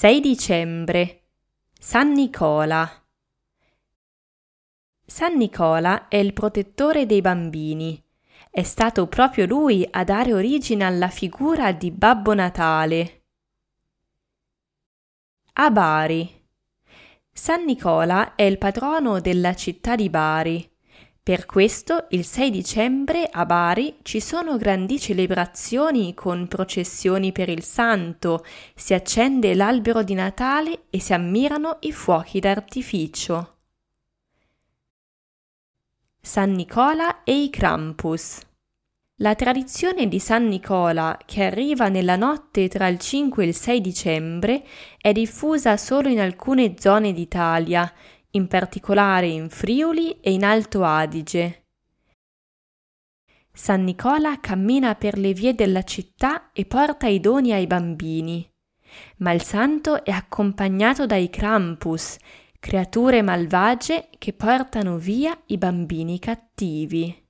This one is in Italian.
6 dicembre San Nicola San Nicola è il protettore dei bambini. È stato proprio lui a dare origine alla figura di Babbo Natale. A Bari. San Nicola è il patrono della città di Bari. Per questo il 6 dicembre a Bari ci sono grandi celebrazioni con processioni per il santo, si accende l'albero di Natale e si ammirano i fuochi d'artificio. San Nicola e i Krampus. La tradizione di San Nicola, che arriva nella notte tra il 5 e il 6 dicembre, è diffusa solo in alcune zone d'Italia, in particolare in Friuli e in Alto Adige. San Nicola cammina per le vie della città e porta i doni ai bambini. Ma il santo è accompagnato dai Krampus, creature malvagie che portano via i bambini cattivi.